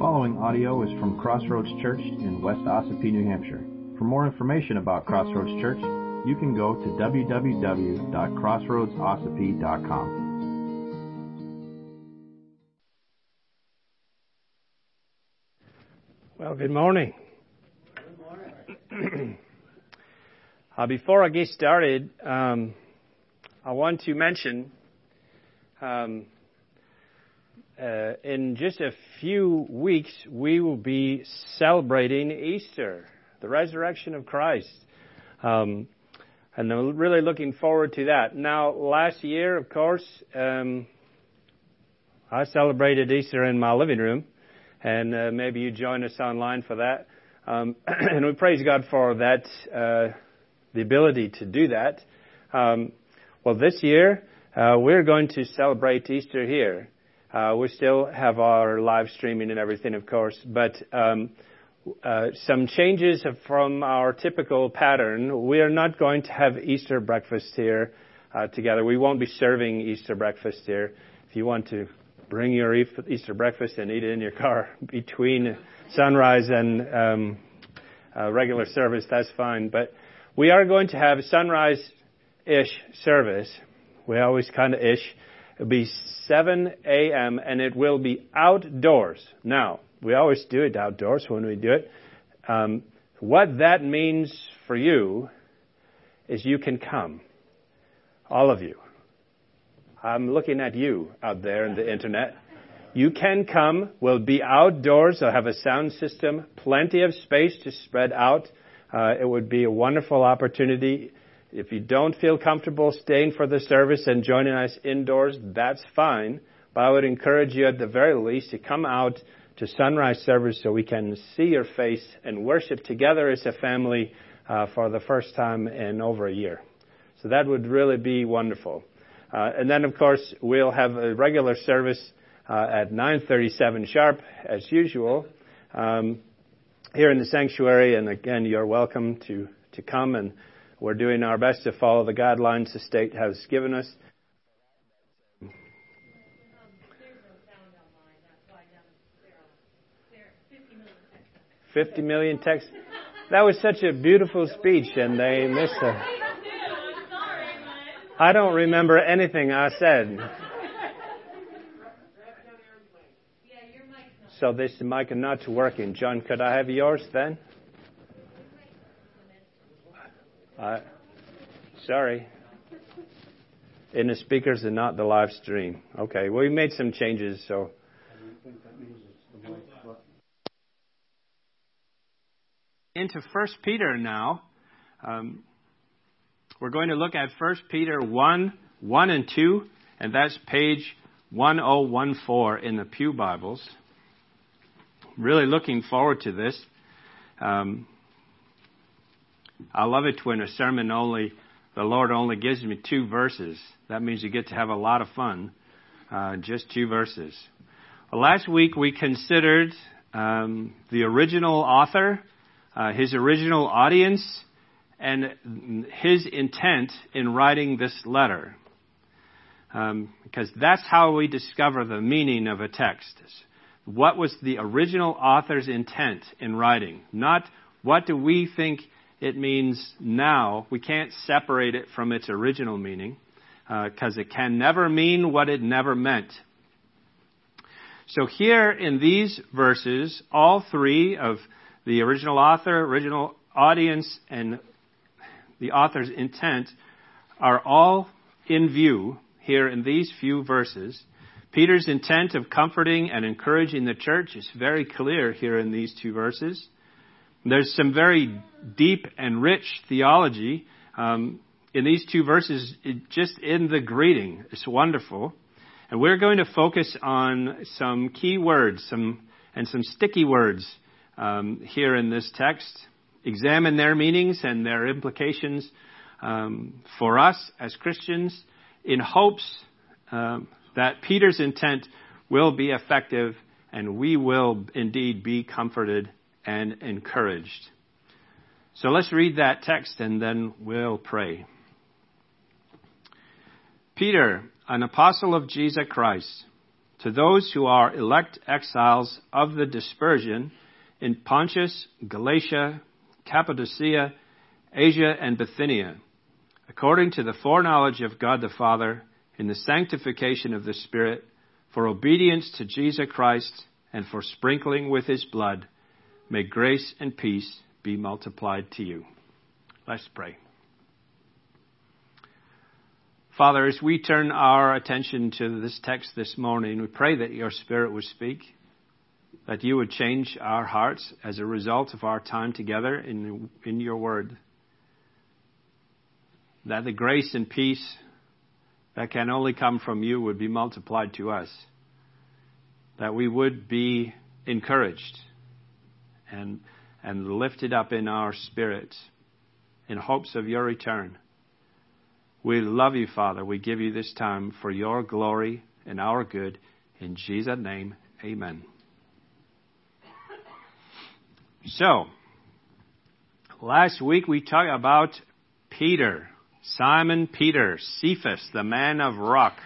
following audio is from Crossroads Church in West Ossipee, New Hampshire. For more information about Crossroads Church, you can go to www.crossroadsossipee.com. Well, good morning. Good morning. uh, before I get started, um, I want to mention um, uh, in just a few weeks we will be celebrating Easter, the resurrection of Christ. Um, and I'm really looking forward to that. Now, last year, of course, um, I celebrated Easter in my living room and uh, maybe you join us online for that. Um, and we praise God for that, uh, the ability to do that. Um, well, this year uh, we're going to celebrate Easter here. Uh, we still have our live streaming and everything, of course, but um, uh, some changes from our typical pattern. We are not going to have Easter breakfast here uh, together. We won't be serving Easter breakfast here. If you want to bring your Easter breakfast and eat it in your car between sunrise and um, uh, regular service, that's fine. But we are going to have sunrise-ish service. We always kind of ish. It'll be 7 a.m. and it will be outdoors. Now, we always do it outdoors when we do it. Um, what that means for you is you can come. All of you. I'm looking at you out there in the internet. You can come. We'll be outdoors. I'll have a sound system, plenty of space to spread out. Uh, it would be a wonderful opportunity. If you don't feel comfortable staying for the service and joining us indoors, that's fine. But I would encourage you at the very least to come out to sunrise service so we can see your face and worship together as a family uh, for the first time in over a year. So that would really be wonderful. Uh, and then, of course, we'll have a regular service uh, at 9:37 sharp, as usual, um, here in the sanctuary. And again, you're welcome to to come, and we're doing our best to follow the guidelines the state has given us. 50 million texts. That was such a beautiful speech, and they missed it. I don't remember anything I said. So this mic is not working. John, could I have yours then? Uh, sorry. In the speakers and not the live stream. Okay, well, we made some changes, so. Into First Peter now. Um, we're going to look at 1 Peter 1, 1 and 2, and that's page 1014 in the Pew Bibles. Really looking forward to this. Um, I love it when a sermon only, the Lord only gives me two verses. That means you get to have a lot of fun. Uh, just two verses. Well, last week we considered um, the original author, uh, his original audience, and his intent in writing this letter. Um, because that's how we discover the meaning of a text. What was the original author's intent in writing? Not what do we think it means now. We can't separate it from its original meaning because uh, it can never mean what it never meant. So here in these verses, all three of the original author, original audience, and the author's intent are all in view here in these few verses. Peter's intent of comforting and encouraging the church is very clear here in these two verses. There's some very deep and rich theology um, in these two verses, just in the greeting. It's wonderful. And we're going to focus on some key words some, and some sticky words um, here in this text examine their meanings and their implications um, for us as Christians in hopes um, that Peter's intent will be effective and we will indeed be comforted and encouraged. So let's read that text and then we'll pray. Peter, an apostle of Jesus Christ, to those who are elect exiles of the dispersion in Pontus, Galatia, Cappadocia, Asia, and Bithynia, according to the foreknowledge of God the Father, in the sanctification of the Spirit, for obedience to Jesus Christ, and for sprinkling with his blood, may grace and peace be multiplied to you. Let's pray. Father, as we turn our attention to this text this morning, we pray that your Spirit would speak, that you would change our hearts as a result of our time together in, in your word, that the grace and peace that can only come from you would be multiplied to us, that we would be encouraged and, and lifted up in our spirits in hopes of your return. We love you, Father. We give you this time for your glory and our good. In Jesus' name, amen. So, last week we talked about Peter, Simon Peter, Cephas, the man of rock,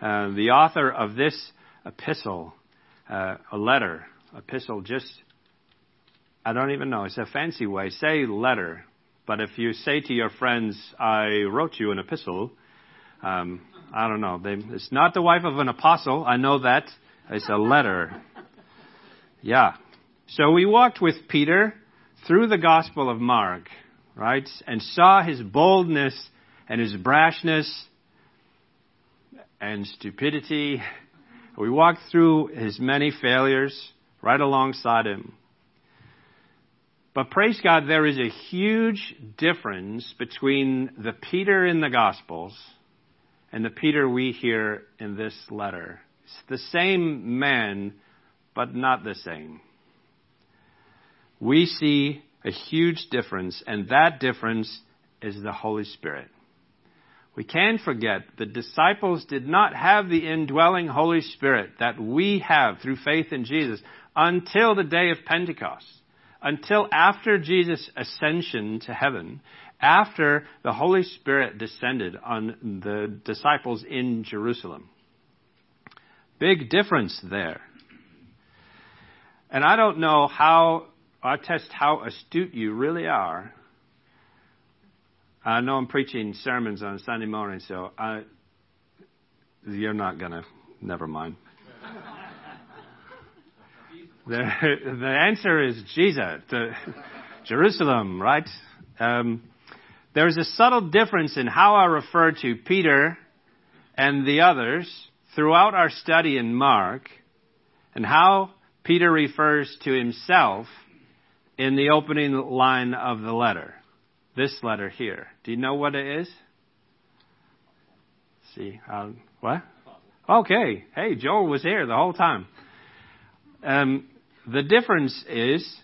uh, the author of this epistle, uh, a letter, epistle just, I don't even know, it's a fancy way. Say letter. But if you say to your friends, I wrote you an epistle, um, I don't know. They, it's not the wife of an apostle. I know that. It's a letter. Yeah. So we walked with Peter through the Gospel of Mark, right? And saw his boldness and his brashness and stupidity. We walked through his many failures right alongside him. But praise God, there is a huge difference between the Peter in the Gospels and the Peter we hear in this letter. It's the same man, but not the same. We see a huge difference, and that difference is the Holy Spirit. We can't forget the disciples did not have the indwelling Holy Spirit that we have through faith in Jesus until the day of Pentecost until after Jesus' ascension to heaven, after the Holy Spirit descended on the disciples in Jerusalem. Big difference there. And I don't know how, I test how astute you really are. I know I'm preaching sermons on Sunday morning, so I, you're not going to, never mind. The, the answer is Jesus, Jerusalem, right? Um, there's a subtle difference in how I refer to Peter and the others throughout our study in Mark and how Peter refers to himself in the opening line of the letter. This letter here. Do you know what it is? See, um, what? Okay. Hey, Joel was here the whole time. Um, the difference is,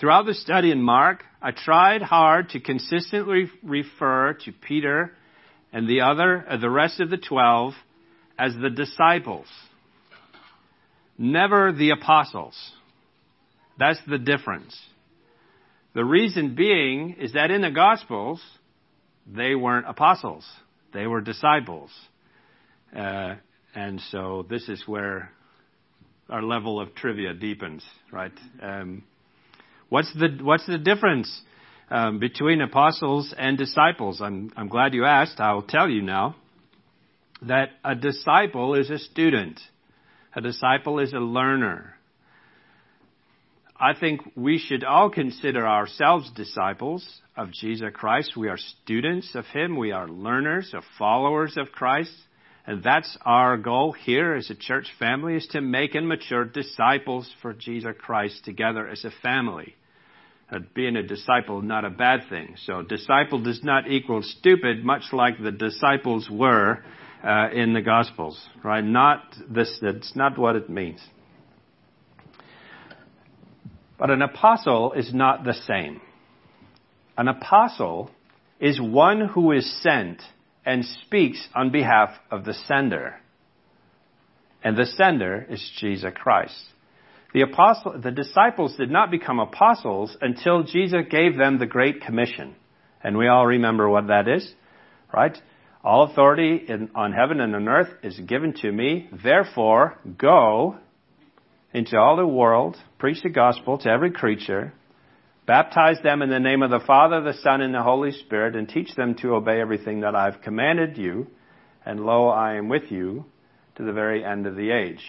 throughout the study in Mark, I tried hard to consistently refer to Peter and the other, uh, the rest of the twelve, as the disciples, never the apostles. That's the difference. The reason being is that in the Gospels, they weren't apostles. They were disciples. Uh, and so this is where our level of trivia deepens, right? Um, what's the what's the difference um, between apostles and disciples? I'm I'm glad you asked. I'll tell you now that a disciple is a student. A disciple is a learner. I think we should all consider ourselves disciples of Jesus Christ. We are students of Him. We are learners, of followers of Christ. And that's our goal here as a church family is to make and mature disciples for Jesus Christ together as a family. Uh, being a disciple not a bad thing. So disciple does not equal stupid, much like the disciples were uh, in the Gospels, right? Not this. That's not what it means. But an apostle is not the same. An apostle is one who is sent and speaks on behalf of the sender. And the sender is Jesus Christ. The apostle, the disciples did not become apostles until Jesus gave them the Great Commission. And we all remember what that is, right? All authority in, on heaven and on earth is given to me. Therefore, go into all the world, preach the gospel to every creature, baptize them in the name of the Father, the Son, and the Holy Spirit, and teach them to obey everything that I've commanded you. And lo, I am with you to the very end of the age.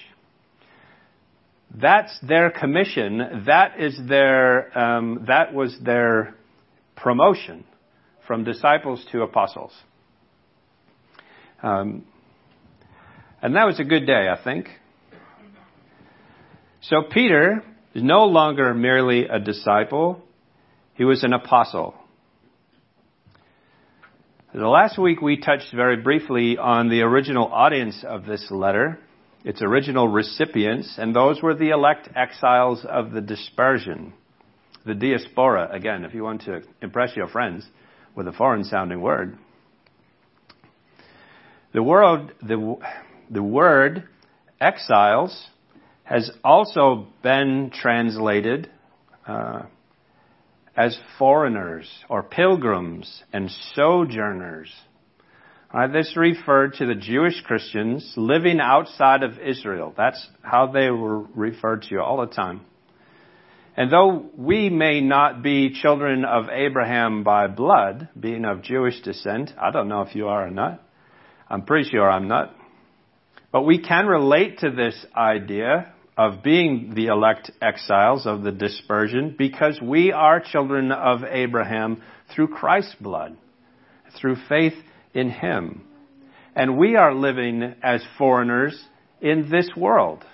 That's their commission. That is their. Um, that was their promotion from disciples to apostles. Um, and that was a good day, I think. So Peter is no longer merely a disciple, he was an apostle. The last week we touched very briefly on the original audience of this letter, its original recipients, and those were the elect exiles of the dispersion, the diaspora, again, if you want to impress your friends with a foreign sounding word. The word, the, the word exiles has also been translated uh, as foreigners or pilgrims and sojourners. Uh, this referred to the Jewish Christians living outside of Israel. That's how they were referred to all the time. And though we may not be children of Abraham by blood, being of Jewish descent, I don't know if you are or not, I'm pretty sure I'm not. But we can relate to this idea of being the elect exiles of the dispersion because we are children of Abraham through Christ's blood, through faith in Him. And we are living as foreigners in this world.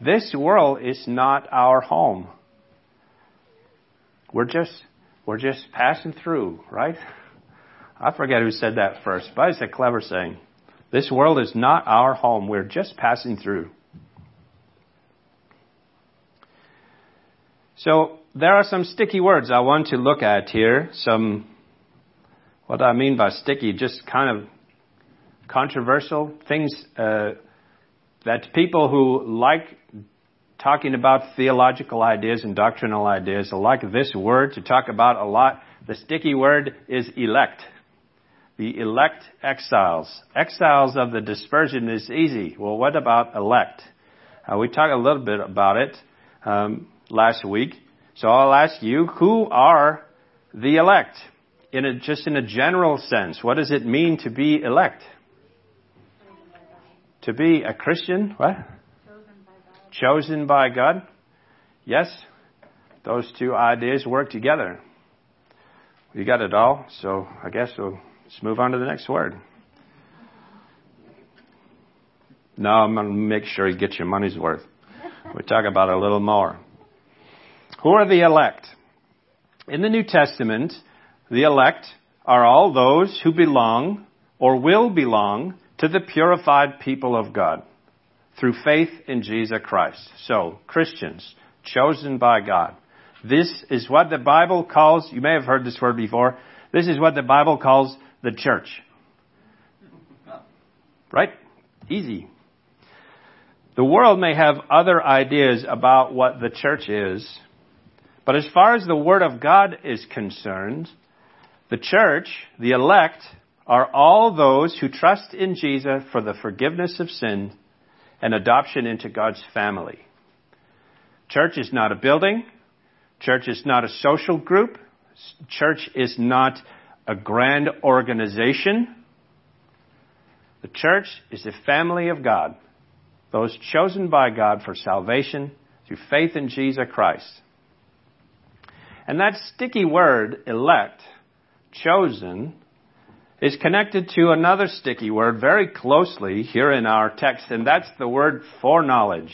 This world is not our home. We're just, we're just passing through, right? I forget who said that first, but it's a clever saying. This world is not our home. We're just passing through. So there are some sticky words I want to look at here. Some, what I mean by sticky, just kind of controversial things uh, that people who like talking about theological ideas and doctrinal ideas like this word to talk about a lot. The sticky word is elect the elect exiles. Exiles of the dispersion is easy. Well, what about elect? Uh, we talk a little bit about it um, last week. So I'll ask you, who are the elect? In a, just in a general sense, what does it mean to be elect? To be a Christian, what? Chosen by God. Yes, those two ideas work together. You got it all, so I guess we'll Let's move on to the next word. No, I'm going to make sure you get your money's worth. We'll talk about it a little more. Who are the elect? In the New Testament, the elect are all those who belong or will belong to the purified people of God through faith in Jesus Christ. So, Christians, chosen by God. This is what the Bible calls, you may have heard this word before, this is what the Bible calls the church. Right? Easy. The world may have other ideas about what the church is, but as far as the Word of God is concerned, the church, the elect, are all those who trust in Jesus for the forgiveness of sin and adoption into God's family. Church is not a building. Church is not a social group. Church is not a grand organization. The church is the family of God, those chosen by God for salvation through faith in Jesus Christ. And that sticky word, elect, chosen, is connected to another sticky word very closely here in our text, and that's the word foreknowledge.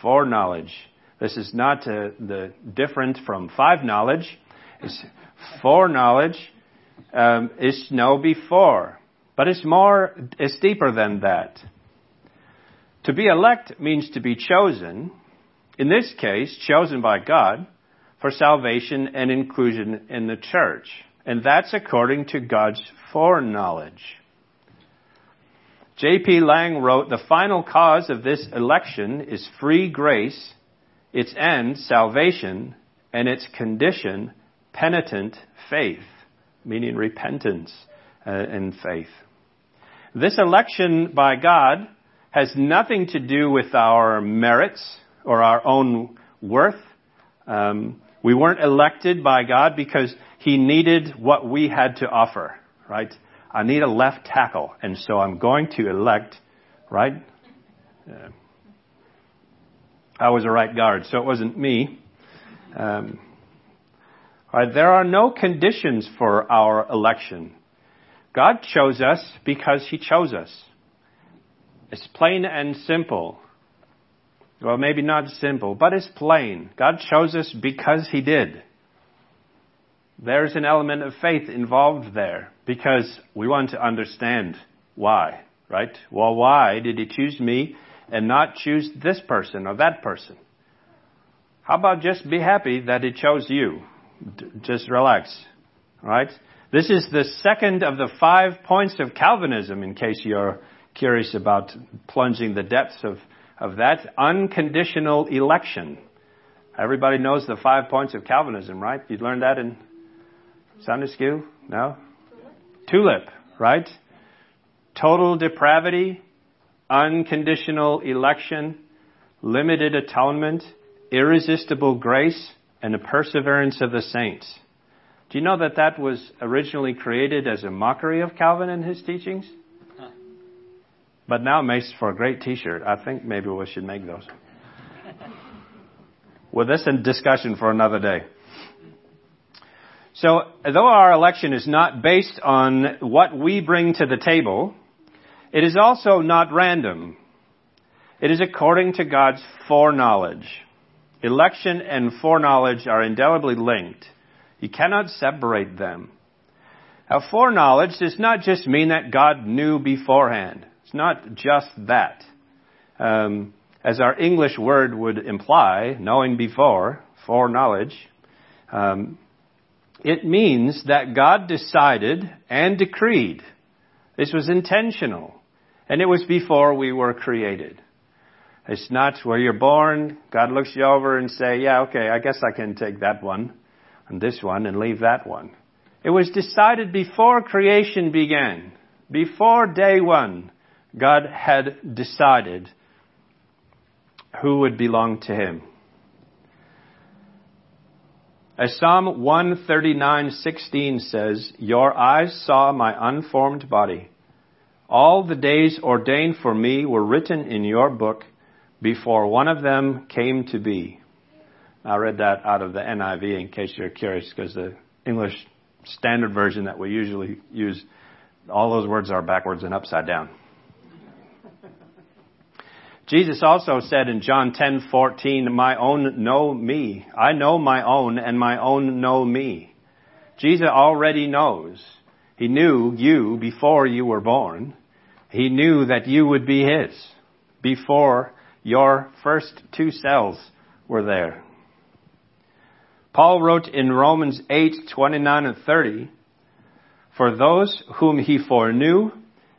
Foreknowledge. This is not uh, the different from five knowledge. It's Foreknowledge um, is know before, but it's more, it's deeper than that. To be elect means to be chosen, in this case, chosen by God for salvation and inclusion in the church. And that's according to God's foreknowledge. J.P. Lange wrote, The final cause of this election is free grace, its end, salvation, and its condition, penitent faith, meaning repentance uh, in faith. This election by God has nothing to do with our merits or our own worth. Um, we weren't elected by God because He needed what we had to offer, right? I need a left tackle, and so I'm going to elect, right? Uh, I was a right guard, so it wasn't me. Um, right, there are no conditions for our election. God chose us because He chose us. It's plain and simple. Well, maybe not simple, but it's plain. God chose us because He did. There's an element of faith involved there because we want to understand why, right? Well, why did He choose me and not choose this person or that person? How about just be happy that He chose you? Just relax, right? This is the second of the five points of Calvinism, in case you're curious about plunging the depths of, of that. Unconditional election. Everybody knows the five points of Calvinism, right? You learned that in Sunday school? No? Tulip, right? Total depravity, unconditional election, limited atonement, irresistible grace, and the perseverance of the saints. Do you know that that was originally created as a mockery of Calvin and his teachings? But now it makes for a great t-shirt. I think maybe we should make those. well, this in discussion for another day. So, though our election is not based on what we bring to the table, it is also not random. It is according to God's foreknowledge. Election and foreknowledge are indelibly linked. You cannot separate them. Now, foreknowledge does not just mean that God knew beforehand. Not just that. Um, as our English word would imply, knowing before, foreknowledge, um, it means that God decided and decreed. This was intentional. And it was before we were created. It's not where you're born, God looks you over and say, yeah, okay, I guess I can take that one and this one and leave that one. It was decided before creation began. Before day one, God had decided who would belong to him. As Psalm 139:16 says, "Your eyes saw my unformed body. All the days ordained for me were written in your book before one of them came to be." I read that out of the NIV in case you're curious, because the English Standard Version that we usually use, all those words are backwards and upside down. Jesus also said in John 10:14, "My own know me. I know my own and my own know me." Jesus already knows. He knew you before you were born. He knew that you would be his before your first two cells were there. Paul wrote in Romans 8:29 and 30, "For those whom he foreknew,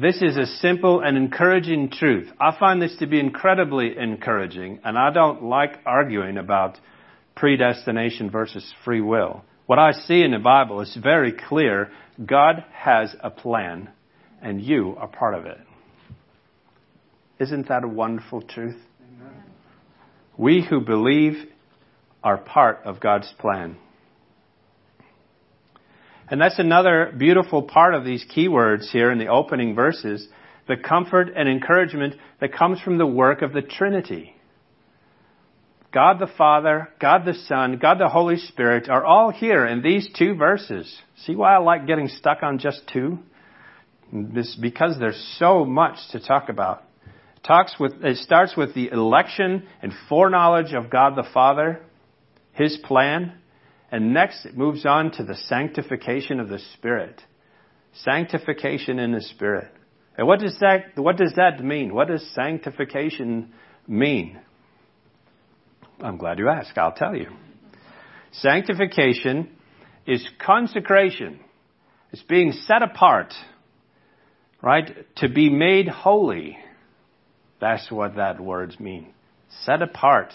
This is a simple and encouraging truth. I find this to be incredibly encouraging, and I don't like arguing about predestination versus free will. What I see in the Bible is very clear. God has a plan, and you are part of it. Isn't that a wonderful truth? Amen. We who believe are part of God's plan. And that's another beautiful part of these keywords here in the opening verses the comfort and encouragement that comes from the work of the Trinity. God the Father, God the Son, God the Holy Spirit are all here in these two verses. See why I like getting stuck on just two? This because there's so much to talk about. It talks with it starts with the election and foreknowledge of God the Father, His plan, and next, it moves on to the sanctification of the Spirit. Sanctification in the Spirit. And what does that, what does that mean? What does sanctification mean? I'm glad you asked. I'll tell you. Sanctification is consecration. It's being set apart, right? To be made holy. That's what that words mean. Set apart.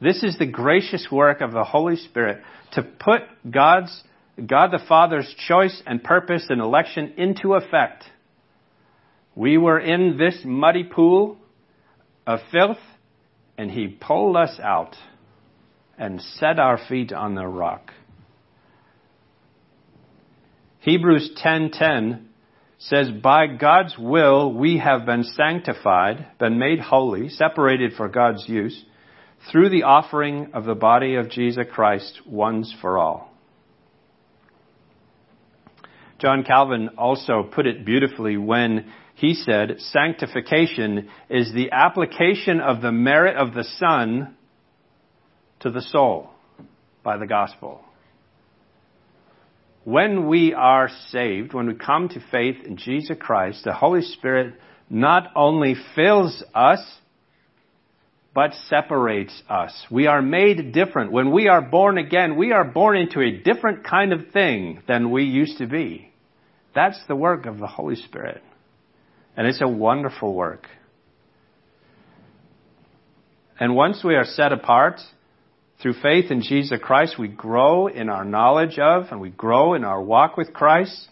This is the gracious work of the Holy Spirit to put God's, God the Father's choice and purpose and election into effect. We were in this muddy pool of filth and He pulled us out and set our feet on the rock. Hebrews 10:10 says by God's will we have been sanctified, been made holy, separated for God's use through the offering of the body of Jesus Christ once for all. John Calvin also put it beautifully when he said, Sanctification is the application of the merit of the Son to the soul by the gospel. When we are saved, when we come to faith in Jesus Christ, the Holy Spirit not only fills us, but separates us. We are made different. When we are born again, we are born into a different kind of thing than we used to be. That's the work of the Holy Spirit. And it's a wonderful work. And once we are set apart, through faith in Jesus Christ, we grow in our knowledge of and we grow in our walk with Christ.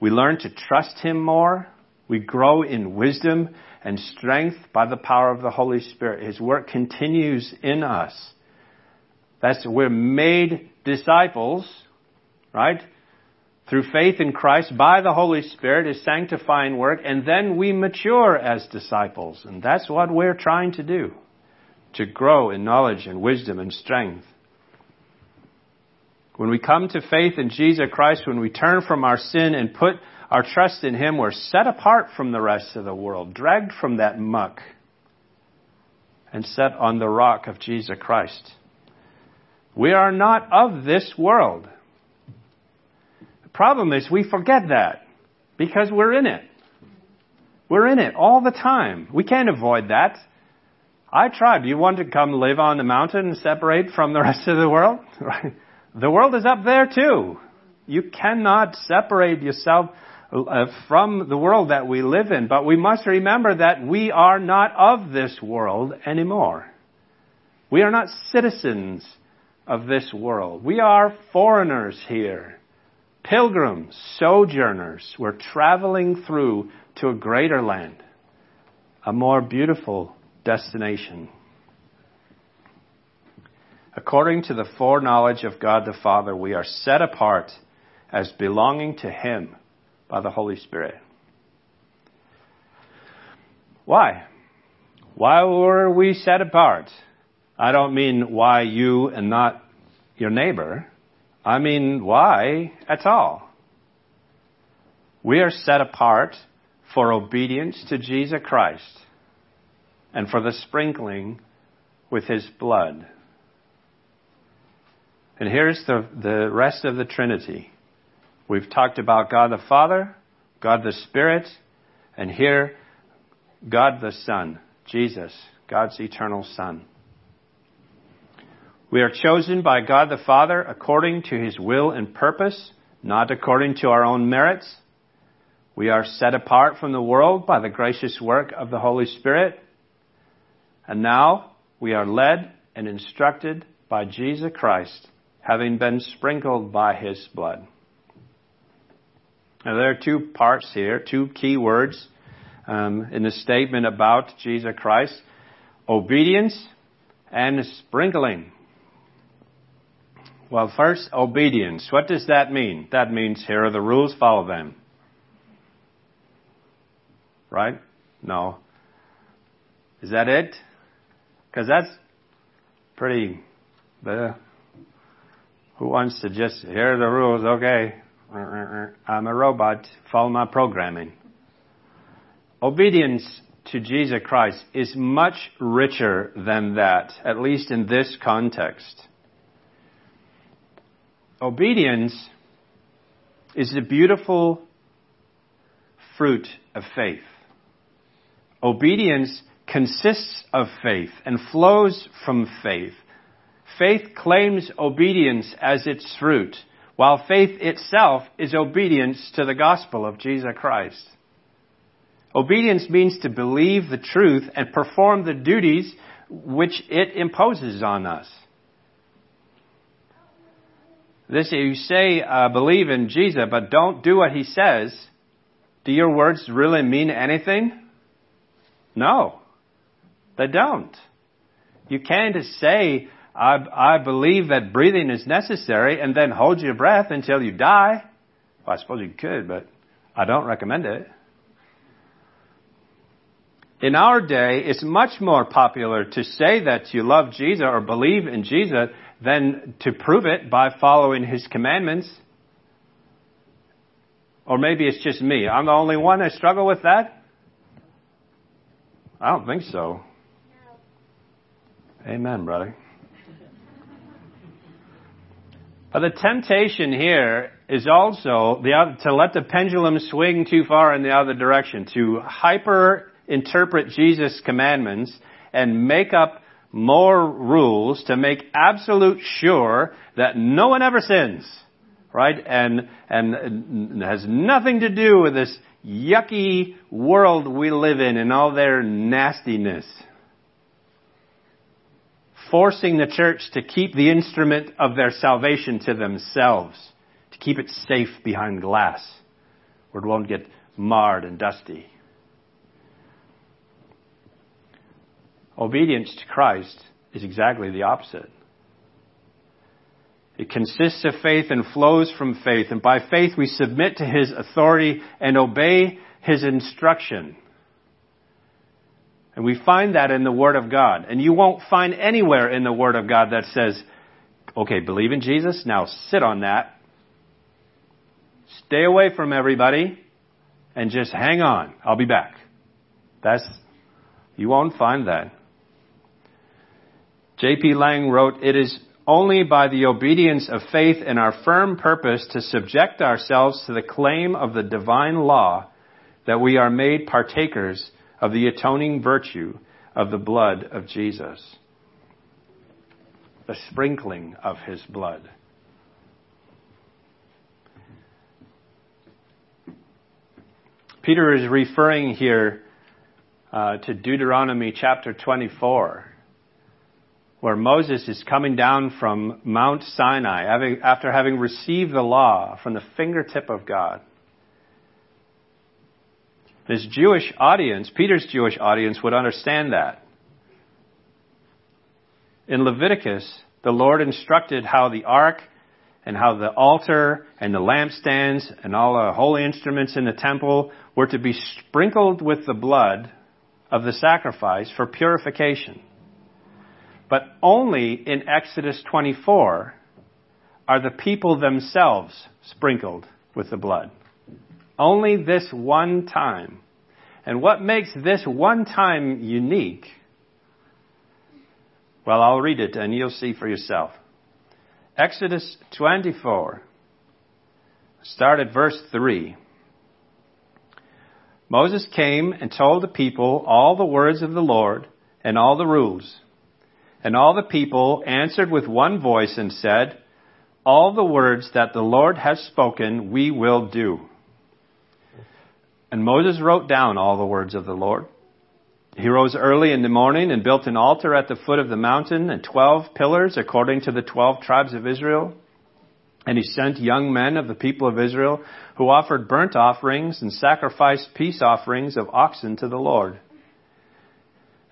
We learn to trust Him more. We grow in wisdom and strength by the power of the Holy Spirit. His work continues in us. That's, we're made disciples, right? Through faith in Christ by the Holy Spirit, His sanctifying work, and then we mature as disciples. And that's what we're trying to do. To grow in knowledge and wisdom and strength. When we come to faith in Jesus Christ, when we turn from our sin and put our trust in Him, we're set apart from the rest of the world, dragged from that muck, and set on the rock of Jesus Christ. We are not of this world. The problem is we forget that because we're in it. We're in it all the time. We can't avoid that. I tried. You want to come live on the mountain and separate from the rest of the world? The world is up there too. You cannot separate yourself uh, from the world that we live in, but we must remember that we are not of this world anymore. We are not citizens of this world. We are foreigners here, pilgrims, sojourners. We're traveling through to a greater land, a more beautiful destination. According to the foreknowledge of God the Father, we are set apart as belonging to Him by the Holy Spirit. Why? Why were we set apart? I don't mean why you and not your neighbor. I mean why at all. We are set apart for obedience to Jesus Christ and for the sprinkling with his blood. And here's the, the rest of the Trinity. We've talked about God the Father, God the Spirit, and here, God the Son, Jesus, God's eternal Son. We are chosen by God the Father according to His will and purpose, not according to our own merits. We are set apart from the world by the gracious work of the Holy Spirit. And now we are led and instructed by Jesus Christ, having been sprinkled by His blood. Now, there are two parts here, two key words um, in the statement about Jesus Christ obedience and sprinkling. Well, first, obedience. What does that mean? That means here are the rules, follow them. Right? No. Is that it? Because that's pretty. Uh, who wants to just, here are the rules, okay, I'm a robot. Follow my programming. Obedience to Jesus Christ is much richer than that, at least in this context. Obedience is the beautiful fruit of faith. Obedience consists of faith and flows from faith. Faith claims obedience as its fruit, while faith itself is obedience to the gospel of Jesus Christ. Obedience means to believe the truth and perform the duties which it imposes on us. This, you say, uh, believe in Jesus, but don't do what he says. Do your words really mean anything? No. They don't. You can't say, I, I believe that breathing is necessary and then hold your breath until you die. Well, I suppose you could, but I don't recommend it. In our day, it's much more popular to say that you love Jesus or believe in Jesus than to prove it by following his commandments. Or maybe it's just me. I'm the only one that struggle with that? I don't think so. Amen, brother. But the temptation here is also the, to let the pendulum swing too far in the other direction, to hyper interpret Jesus' commandments and make up more rules to make absolute sure that no one ever sins, right? And, and has nothing to do with this yucky world we live in and all their nastiness. Forcing the church to keep the instrument of their salvation to themselves, to keep it safe behind glass, where it won't get marred and dusty. Obedience to Christ is exactly the opposite. It consists of faith and flows from faith, and by faith we submit to His authority and obey His instruction. And we find that in the Word of God. And you won't find anywhere in the Word of God that says, okay, believe in Jesus, now sit on that. Stay away from everybody and just hang on. I'll be back. That's, you won't find that. J.P. Lange wrote, It is only by the obedience of faith and our firm purpose to subject ourselves to the claim of the divine law that we are made partakers of the atoning virtue of the blood of Jesus. The sprinkling of his blood. Peter is referring here uh, to Deuteronomy chapter 24 where Moses is coming down from Mount Sinai after having received the law from the fingertip of God. His Jewish audience, Peter's Jewish audience, would understand that. In Leviticus, the Lord instructed how the ark and how the altar and the lampstands and all the holy instruments in the temple were to be sprinkled with the blood of the sacrifice for purification. But only in Exodus 24 are the people themselves sprinkled with the blood. Only this one time. And what makes this one time unique? Well, I'll read it and you'll see for yourself. Exodus 24. Start at verse 3. Moses came and told the people all the words of the Lord and all the rules. And all the people answered with one voice and said, All the words that the Lord has spoken we will do. And Moses wrote down all the words of the Lord. He rose early in the morning and built an altar at the foot of the mountain and twelve pillars according to the twelve tribes of Israel. And he sent young men of the people of Israel who offered burnt offerings and sacrificed peace offerings of oxen to the Lord.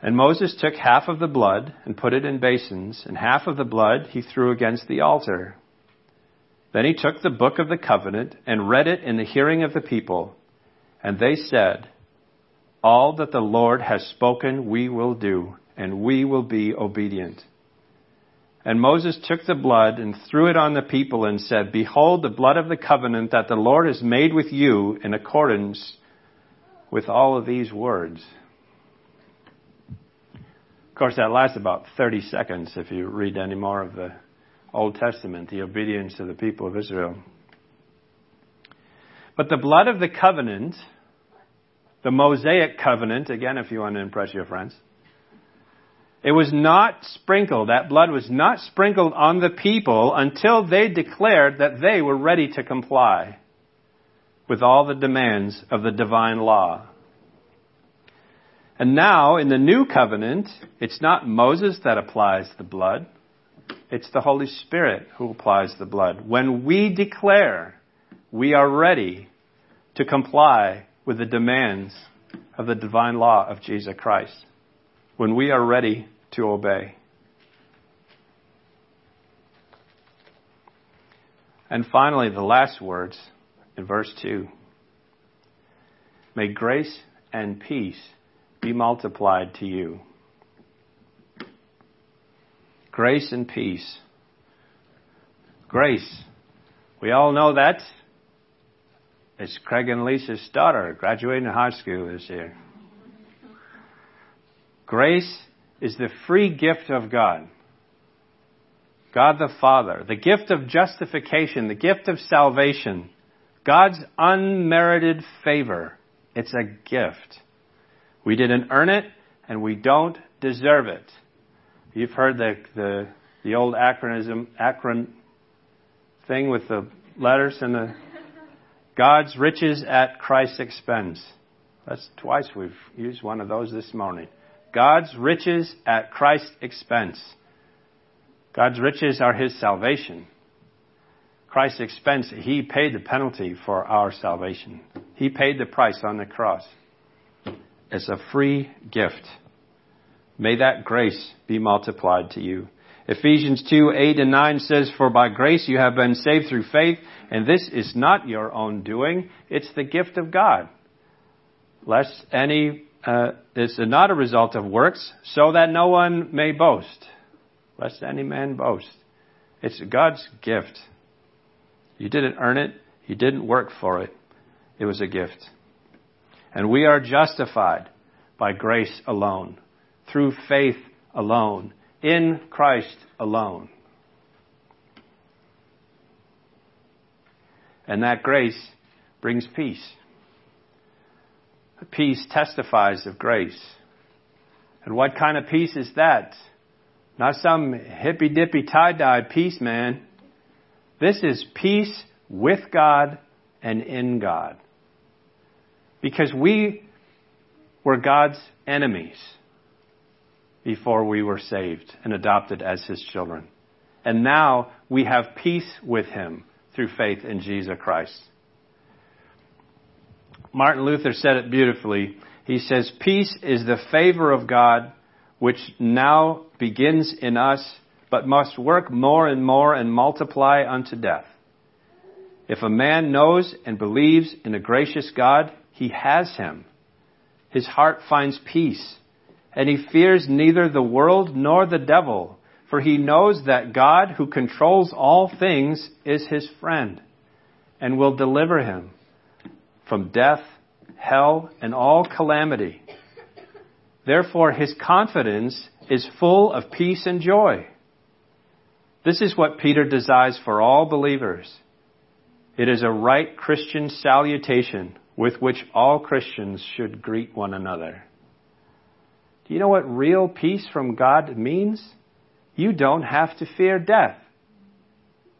And Moses took half of the blood and put it in basins, and half of the blood he threw against the altar. Then he took the book of the covenant and read it in the hearing of the people. And they said, All that the Lord has spoken we will do, and we will be obedient. And Moses took the blood and threw it on the people and said, Behold the blood of the covenant that the Lord has made with you in accordance with all of these words. Of course, that lasts about 30 seconds if you read any more of the Old Testament, the obedience of the people of Israel. But the blood of the covenant, the Mosaic covenant, again, if you want to impress your friends. It was not sprinkled, that blood was not sprinkled on the people until they declared that they were ready to comply with all the demands of the divine law. And now, in the new covenant, it's not Moses that applies the blood. It's the Holy Spirit who applies the blood. When we declare we are ready to comply with the demands of the divine law of Jesus Christ, when we are ready to obey. And finally, the last words in verse 2. May grace and peace be multiplied to you. Grace and peace. Grace. We all know that. It's Craig and Lisa's daughter graduating high school this year. Grace is the free gift of God. God the Father, the gift of justification, the gift of salvation, God's unmerited favor. It's a gift. We didn't earn it, and we don't deserve it. You've heard the, the, the old acronym, acron thing with the letters and the God's riches at Christ's expense. That's twice we've used one of those this morning. God's riches at Christ's expense. God's riches are His salvation. Christ's expense, He paid the penalty for our salvation. He paid the price on the cross as a free gift. May that grace be multiplied to you. Ephesians 2, 8 and 9 says, For by grace you have been saved through faith, and this is not your own doing, it's the gift of God. Lest any, uh, it's not a result of works, so that no one may boast. Lest any man boast. It's God's gift. You didn't earn it, you didn't work for it. It was a gift. And we are justified by grace alone, through faith alone, in Christ alone. And that grace brings peace. Peace testifies of grace. And what kind of peace is that? Not some hippy dippy tie dye peace, man. This is peace with God and in God because we were God's enemies before we were saved and adopted as his children. And now we have peace with him through faith in Jesus Christ. Martin Luther said it beautifully. He says, Peace is the favor of God which now begins in us, but must work more and more and multiply unto death. If a man knows and believes in a gracious God, he has him. His heart finds peace, and he fears neither the world nor the devil, for he knows that God, who controls all things, is his friend and will deliver him from death, hell, and all calamity. Therefore, his confidence is full of peace and joy. This is what Peter desires for all believers. It is a right Christian salutation with which all Christians should greet one another. Do you know what real peace from God means? You don't have to fear death.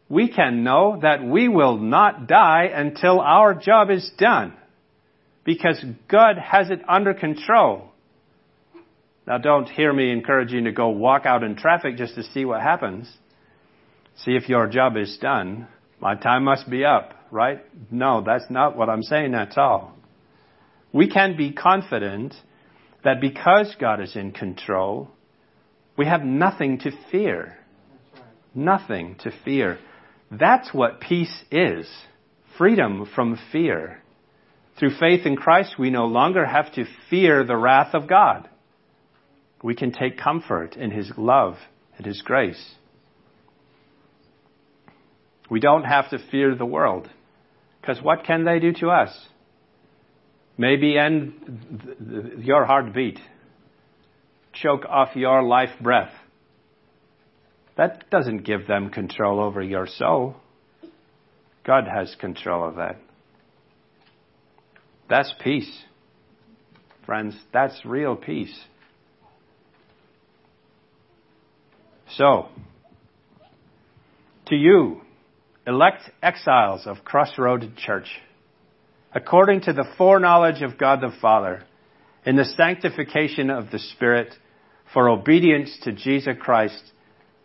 We can know that we will not die until our job is done because God has it under control. Now don't hear me encouraging to go walk out in traffic just to see what happens. See if your job is done. My time must be up right? No, that's not what I'm saying at all. We can be confident that because God is in control, we have nothing to fear. Nothing to fear. That's what peace is freedom from fear. Through faith in Christ, we no longer have to fear the wrath of God. We can take comfort in His love and His grace. We don't have to fear the world. Because what can they do to us? Maybe end your heartbeat, choke off your life breath. That doesn't give them control over your soul. God has control of that. That's peace. Friends, that's real peace. So, to you, elect exiles of Crossroad Church, according to the foreknowledge of God the Father, in the sanctification of the Spirit, for obedience to Jesus Christ,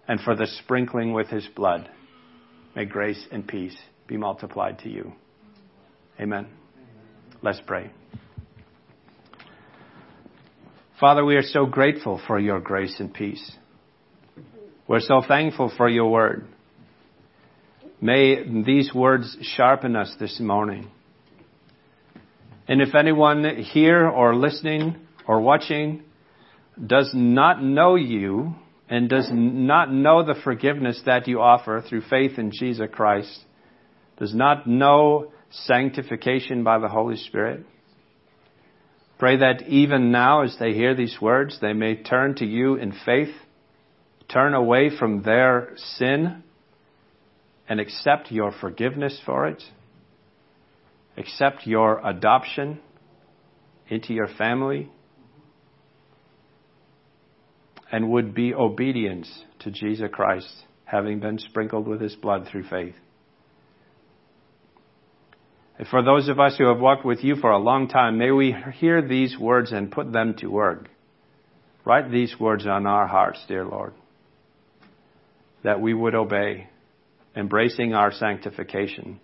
and for the sprinkling with his blood, may grace and peace be multiplied to you. Amen. Let's pray. Father, we are so grateful for your grace and peace. We're so thankful for your word. May these words sharpen us this morning. And if anyone here or listening or watching does not know you and does not know the forgiveness that you offer through faith in Jesus Christ, does not know sanctification by the Holy Spirit, Pray that even now, as they hear these words, they may turn to you in faith, turn away from their sin, and accept your forgiveness for it, accept your adoption into your family, and would be obedient to Jesus Christ, having been sprinkled with his blood through faith. And for those of us who have walked with you for a long time, may we hear these words and put them to work. Write these words on our hearts, dear Lord, that we would obey, embracing our sanctification,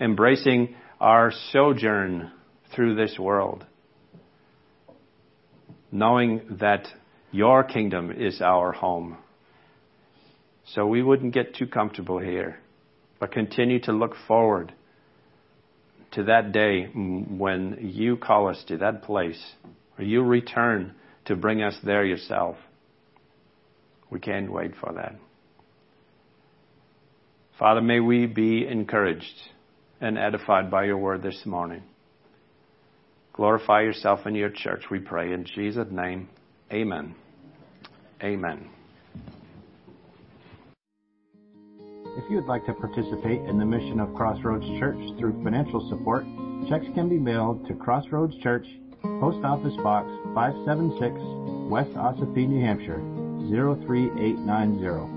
embracing our sojourn through this world, knowing that your kingdom is our home. So we wouldn't get too comfortable here, but continue to look forward to that day when you call us to that place, or you return to bring us there yourself. We can't wait for that. Father, may we be encouraged and edified by your word this morning. Glorify yourself in your church, we pray. In Jesus' name, amen. Amen. If you would like to participate in the mission of Crossroads Church through financial support, checks can be mailed to Crossroads Church, Post Office Box 576, West Ossipee, New Hampshire 03890.